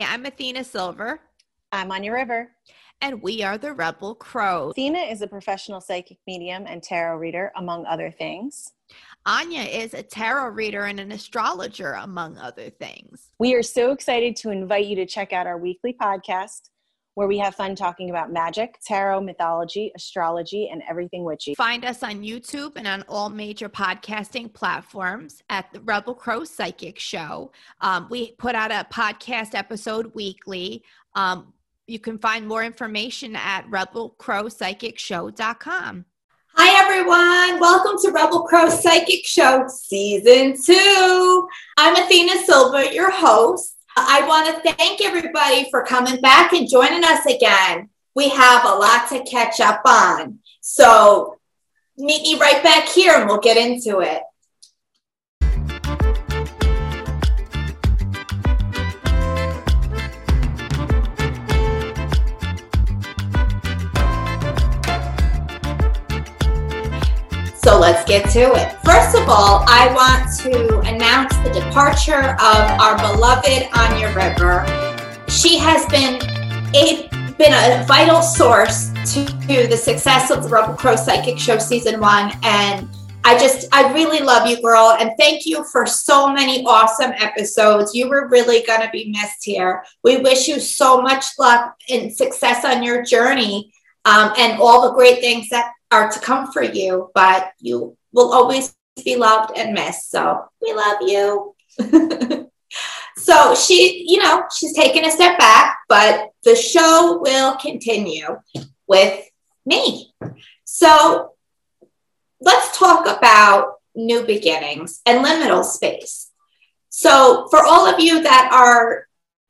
I'm Athena Silver. I'm Anya River. And we are the Rebel Crow. Athena is a professional psychic medium and tarot reader, among other things. Anya is a tarot reader and an astrologer, among other things. We are so excited to invite you to check out our weekly podcast where we have fun talking about magic, tarot, mythology, astrology, and everything witchy. Find us on YouTube and on all major podcasting platforms at the Rebel Crow Psychic Show. Um, we put out a podcast episode weekly. Um, you can find more information at rebelcrowpsychicshow.com. Hi, everyone. Welcome to Rebel Crow Psychic Show Season 2. I'm Athena Silver, your host. I want to thank everybody for coming back and joining us again. We have a lot to catch up on. So meet me right back here and we'll get into it. Get to it. First of all, I want to announce the departure of our beloved Anya River. She has been a been a vital source to, to the success of the Rebel Crow Psychic Show season one, and I just I really love you, girl, and thank you for so many awesome episodes. You were really gonna be missed here. We wish you so much luck and success on your journey, um, and all the great things that are to come for you, but you will always be loved and missed. So we love you. so she, you know, she's taking a step back, but the show will continue with me. So let's talk about new beginnings and liminal space. So, for all of you that are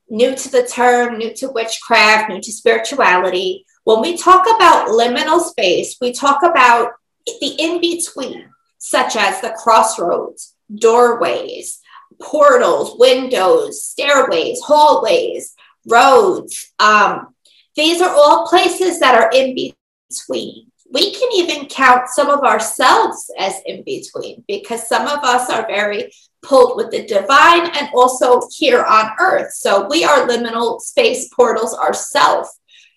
new to the term, new to witchcraft, new to spirituality, when we talk about liminal space, we talk about the in between, such as the crossroads, doorways, portals, windows, stairways, hallways, roads. Um, these are all places that are in between. We can even count some of ourselves as in between because some of us are very pulled with the divine and also here on earth. So we are liminal space portals ourselves.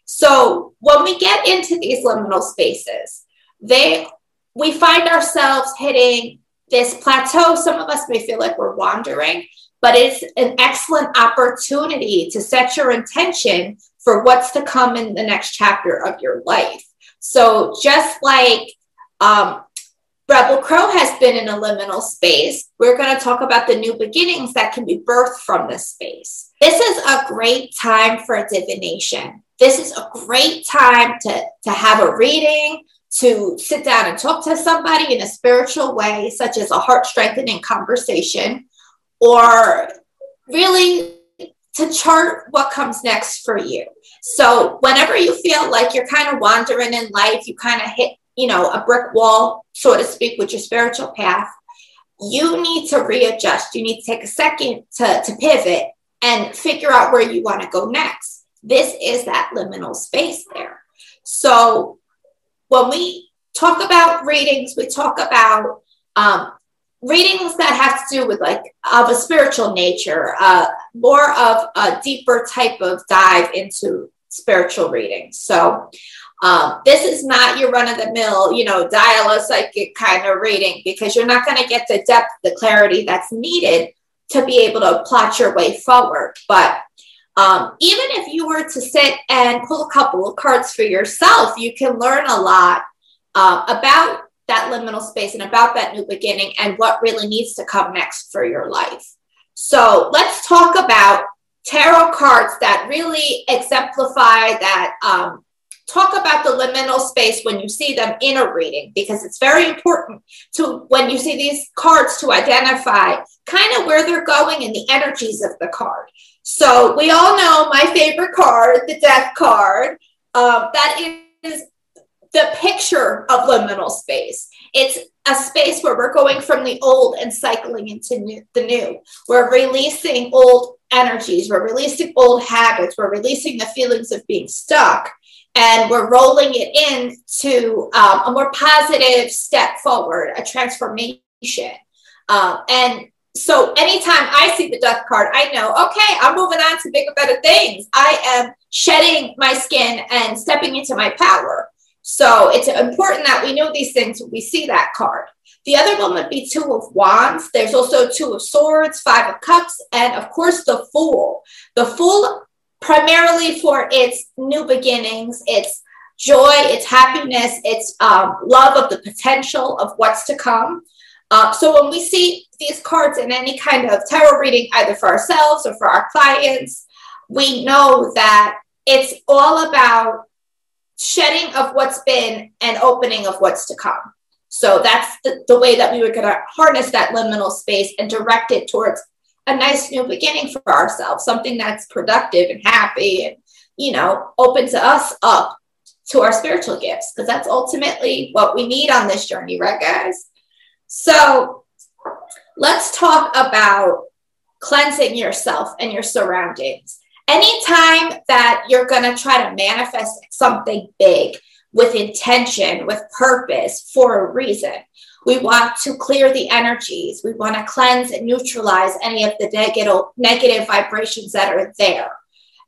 So when we get into these liminal spaces, they we find ourselves hitting this plateau. Some of us may feel like we're wandering, but it's an excellent opportunity to set your intention for what's to come in the next chapter of your life. So just like um, Rebel Crow has been in a liminal space. We're going to talk about the new beginnings that can be birthed from this space. This is a great time for divination. This is a great time to, to have a reading, to sit down and talk to somebody in a spiritual way, such as a heart strengthening conversation, or really to chart what comes next for you. So, whenever you feel like you're kind of wandering in life, you kind of hit you know, a brick wall, so to speak, with your spiritual path, you need to readjust. You need to take a second to, to pivot and figure out where you want to go next. This is that liminal space there. So when we talk about readings, we talk about um, readings that have to do with like of a spiritual nature, uh, more of a deeper type of dive into spiritual readings. So um, this is not your run of the mill, you know, dial a psychic kind of reading because you're not going to get the depth, the clarity that's needed to be able to plot your way forward. But um, even if you were to sit and pull a couple of cards for yourself, you can learn a lot uh, about that liminal space and about that new beginning and what really needs to come next for your life. So let's talk about tarot cards that really exemplify that um, talk about the liminal space when you see them in a reading because it's very important to when you see these cards to identify kind of where they're going and the energies of the card so we all know my favorite card the death card um, that is the picture of liminal space it's a space where we're going from the old and cycling into new, the new we're releasing old energies we're releasing old habits we're releasing the feelings of being stuck and we're rolling it into um, a more positive step forward, a transformation. Um, and so anytime I see the death card, I know, okay, I'm moving on to bigger, better things. I am shedding my skin and stepping into my power. So it's important that we know these things when we see that card. The other one would be Two of Wands. There's also Two of Swords, Five of Cups, and of course the Fool. The Fool, primarily for its new beginnings, its joy, its happiness, its um, love of the potential of what's to come. Uh, so when we see these cards in any kind of tarot reading, either for ourselves or for our clients, we know that it's all about shedding of what's been and opening of what's to come. So that's the, the way that we were going to harness that liminal space and direct it towards a nice new beginning for ourselves, something that's productive and happy and, you know, opens us up to our spiritual gifts, because that's ultimately what we need on this journey, right, guys? So let's talk about cleansing yourself and your surroundings. Anytime that you're going to try to manifest something big with intention, with purpose, for a reason, we want to clear the energies. We want to cleanse and neutralize any of the negative, negative vibrations that are there.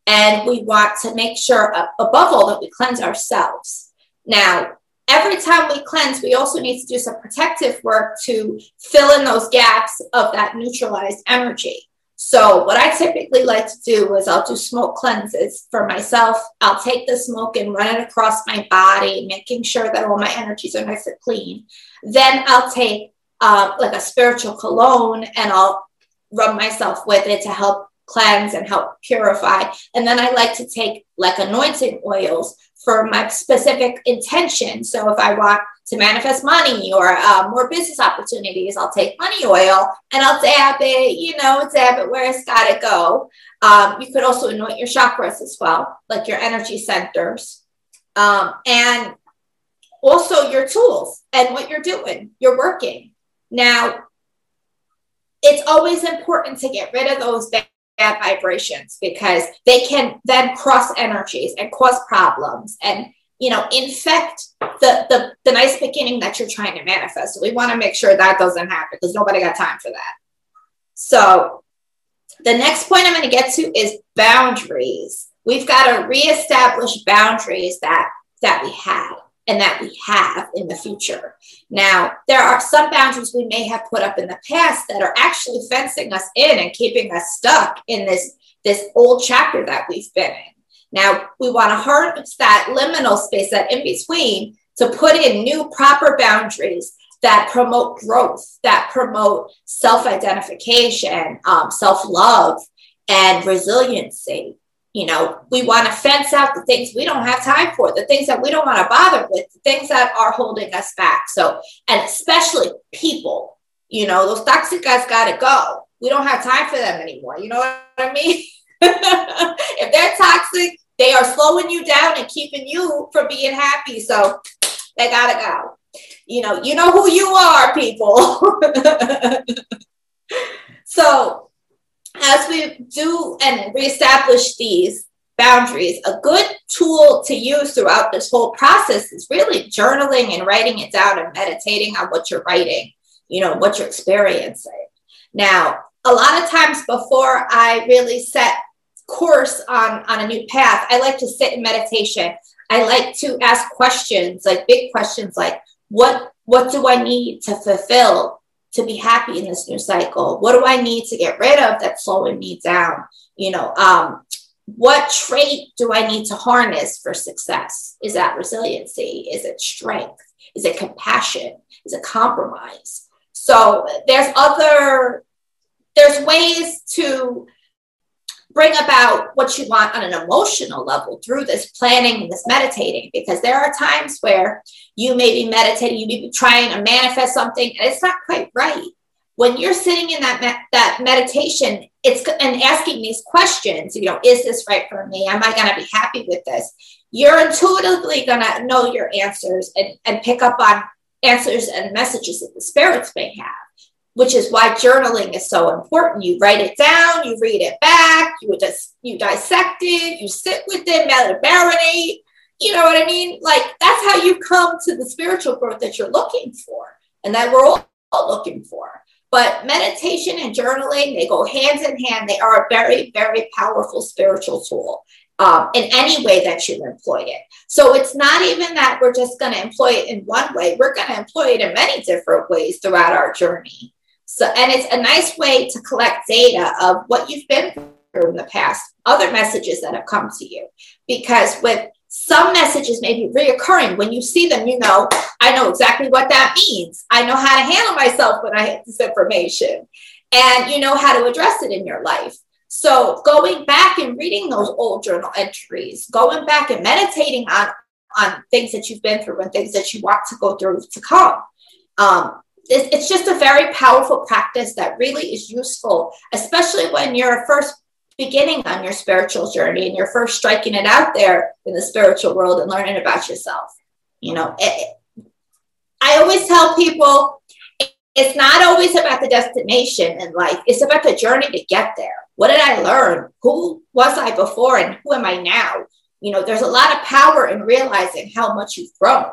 And we want to make sure, above all, that we cleanse ourselves. Now, every time we cleanse, we also need to do some protective work to fill in those gaps of that neutralized energy. So, what I typically like to do is I'll do smoke cleanses for myself. I'll take the smoke and run it across my body, making sure that all my energies are nice and clean. Then I'll take uh, like a spiritual cologne and I'll rub myself with it to help cleanse and help purify. And then I like to take like anointing oils for my specific intention. So if I want to manifest money or uh, more business opportunities, I'll take money oil and I'll dab it, you know, dab it where it's got to go. Um, you could also anoint your chakras as well, like your energy centers. Um, and also your tools and what you're doing, you're working. Now, it's always important to get rid of those bad bad vibrations because they can then cross energies and cause problems and you know infect the the, the nice beginning that you're trying to manifest. So we want to make sure that doesn't happen because nobody got time for that. So the next point i'm going to get to is boundaries. We've got to reestablish boundaries that that we had and that we have in the future. Now, there are some boundaries we may have put up in the past that are actually fencing us in and keeping us stuck in this, this old chapter that we've been in. Now, we want to harness that liminal space, that in between, to put in new proper boundaries that promote growth, that promote self identification, um, self love, and resiliency you know, we want to fence out the things we don't have time for, the things that we don't want to bother with, the things that are holding us back. So, and especially people, you know, those toxic guys got to go. We don't have time for them anymore. You know what I mean? if they're toxic, they are slowing you down and keeping you from being happy. So they got to go. You know, you know who you are, people. so as we do and reestablish these boundaries, a good tool to use throughout this whole process is really journaling and writing it down and meditating on what you're writing, you know, what you're experiencing. Now, a lot of times before I really set course on, on a new path, I like to sit in meditation. I like to ask questions, like big questions like, what what do I need to fulfill to be happy in this new cycle? What do I need to get rid of that's slowing me down? You know, um, what trait do I need to harness for success? Is that resiliency? Is it strength? Is it compassion? Is it compromise? So there's other, there's ways to bring about what you want on an emotional level through this planning and this meditating because there are times where you may be meditating you may be trying to manifest something and it's not quite right. When you're sitting in that me- that meditation it's and asking these questions you know is this right for me? Am i going to be happy with this? you're intuitively going to know your answers and, and pick up on answers and messages that the spirits may have which is why journaling is so important. You write it down, you read it back, you just you dissect it, you sit with it, let it marinate. You know what I mean? Like that's how you come to the spiritual growth that you're looking for, and that we're all looking for. But meditation and journaling, they go hands in hand. They are a very, very powerful spiritual tool um, in any way that you employ it. So it's not even that we're just going to employ it in one way. We're going to employ it in many different ways throughout our journey. So, and it's a nice way to collect data of what you've been through in the past, other messages that have come to you. Because with some messages may be reoccurring. When you see them, you know, I know exactly what that means. I know how to handle myself when I get this information. And you know how to address it in your life. So going back and reading those old journal entries, going back and meditating on on things that you've been through and things that you want to go through to come. Um, it's just a very powerful practice that really is useful, especially when you're first beginning on your spiritual journey and you're first striking it out there in the spiritual world and learning about yourself. You know, it, I always tell people it's not always about the destination in life, it's about the journey to get there. What did I learn? Who was I before and who am I now? You know, there's a lot of power in realizing how much you've grown.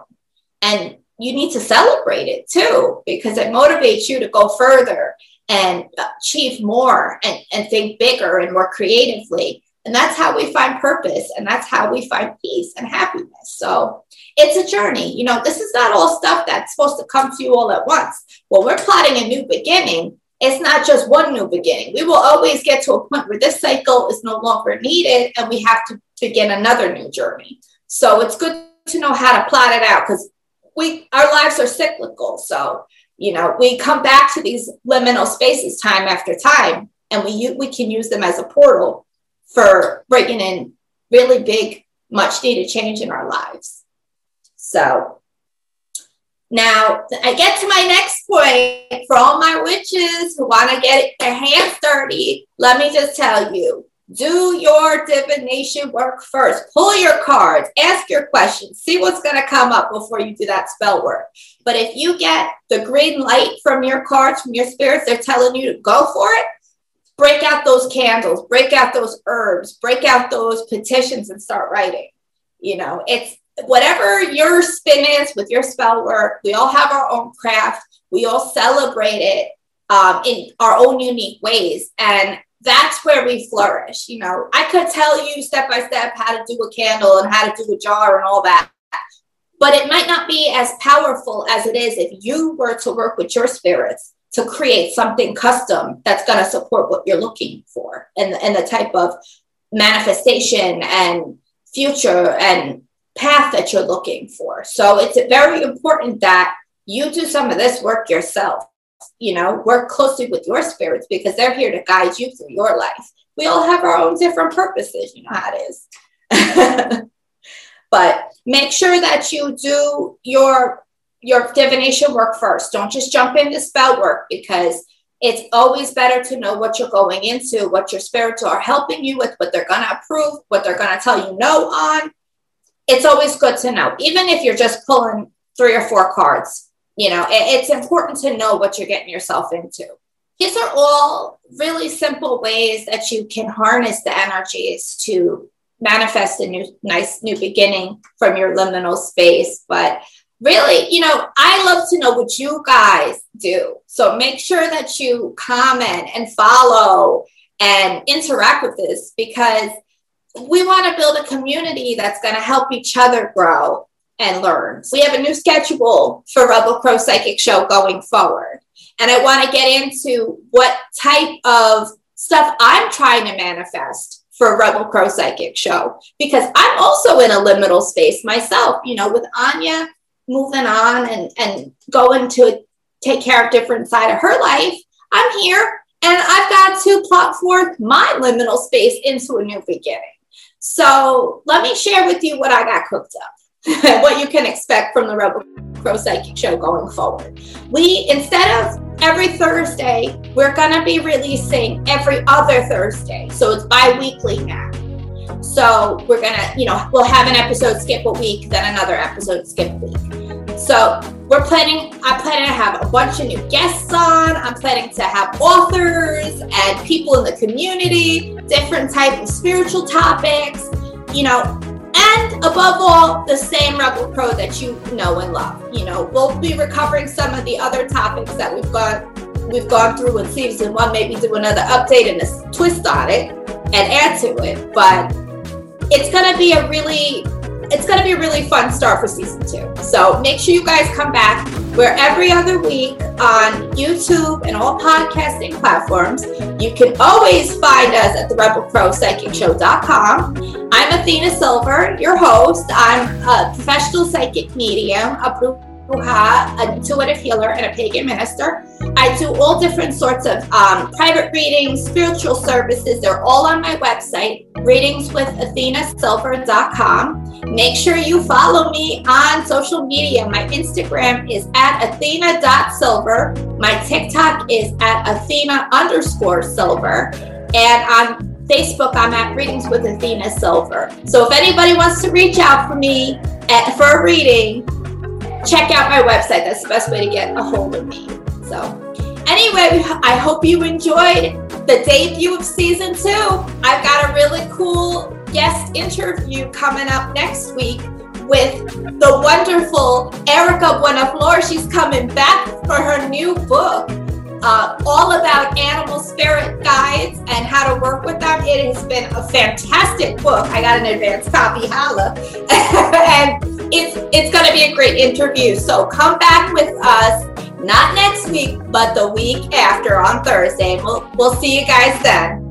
And you need to celebrate it too, because it motivates you to go further and achieve more and, and think bigger and more creatively. And that's how we find purpose and that's how we find peace and happiness. So it's a journey. You know, this is not all stuff that's supposed to come to you all at once. When we're plotting a new beginning, it's not just one new beginning. We will always get to a point where this cycle is no longer needed and we have to begin another new journey. So it's good to know how to plot it out because we our lives are cyclical. So, you know, we come back to these liminal spaces time after time and we we can use them as a portal for bringing in really big much needed change in our lives. So, now, I get to my next point for all my witches who want to get their hands dirty. Let me just tell you do your divination work first. Pull your cards, ask your questions, see what's going to come up before you do that spell work. But if you get the green light from your cards, from your spirits, they're telling you to go for it, break out those candles, break out those herbs, break out those petitions and start writing. You know, it's whatever your spin is with your spell work, we all have our own craft. We all celebrate it um, in our own unique ways. And that's where we flourish. You know, I could tell you step by step how to do a candle and how to do a jar and all that. But it might not be as powerful as it is if you were to work with your spirits to create something custom that's going to support what you're looking for and, and the type of manifestation and future and path that you're looking for. So it's very important that you do some of this work yourself. You know, work closely with your spirits because they're here to guide you through your life. We all have our own different purposes. You know how it is. but make sure that you do your your divination work first. Don't just jump into spell work because it's always better to know what you're going into, what your spirits are helping you with, what they're going to approve, what they're going to tell you no on, it's always good to know, even if you're just pulling three or four cards. You know, it, it's important to know what you're getting yourself into. These are all really simple ways that you can harness the energies to manifest a new, nice new beginning from your liminal space. But really, you know, I love to know what you guys do. So make sure that you comment and follow and interact with this because we want to build a community that's going to help each other grow and learn. So we have a new schedule for Rebel Crow Psychic Show going forward. And I want to get into what type of stuff I'm trying to manifest for Rebel Crow Psychic Show because I'm also in a liminal space myself, you know, with Anya moving on and, and going to take care of different side of her life. I'm here and I've got to plot forth my liminal space into a new beginning. So let me share with you what I got cooked up, what you can expect from the Rebel Crow Psychic Show going forward. We, instead of every Thursday, we're going to be releasing every other Thursday. So it's bi weekly now. So we're going to, you know, we'll have an episode skip a week, then another episode skip a week. So we're planning, I'm planning to have a bunch of new guests on. I'm planning to have authors and people in the community, different type of spiritual topics, you know, and above all, the same Rebel Crow that you know and love. You know, we'll be recovering some of the other topics that we've got we've gone through with season one, maybe do another update and a twist on it and add to it. But it's gonna be a really it's to be a really fun start for season two. So make sure you guys come back. We're every other week on YouTube and all podcasting platforms. You can always find us at the Rebel Crow Psychic Show.com. I'm Athena Silver, your host. I'm a professional psychic medium, a an intuitive healer, and a pagan minister. I do all different sorts of um, private readings, spiritual services. They're all on my website, readingswithathenasilver.com. Make sure you follow me on social media. My Instagram is at athena.silver. My TikTok is at athena underscore silver. And on Facebook, I'm at Readings with Athena Silver. So if anybody wants to reach out for me at, for a reading, check out my website. That's the best way to get a hold of me. So, anyway, I hope you enjoyed the debut of season two. I've got a really cool guest interview coming up next week with the wonderful Erika Buenaflor. She's coming back for her new book. Uh, all about animal spirit guides and how to work with them. It has been a fantastic book. I got an advance copy, holla. and it's it's going to be a great interview. So come back with us not next week, but the week after on Thursday. We'll we'll see you guys then.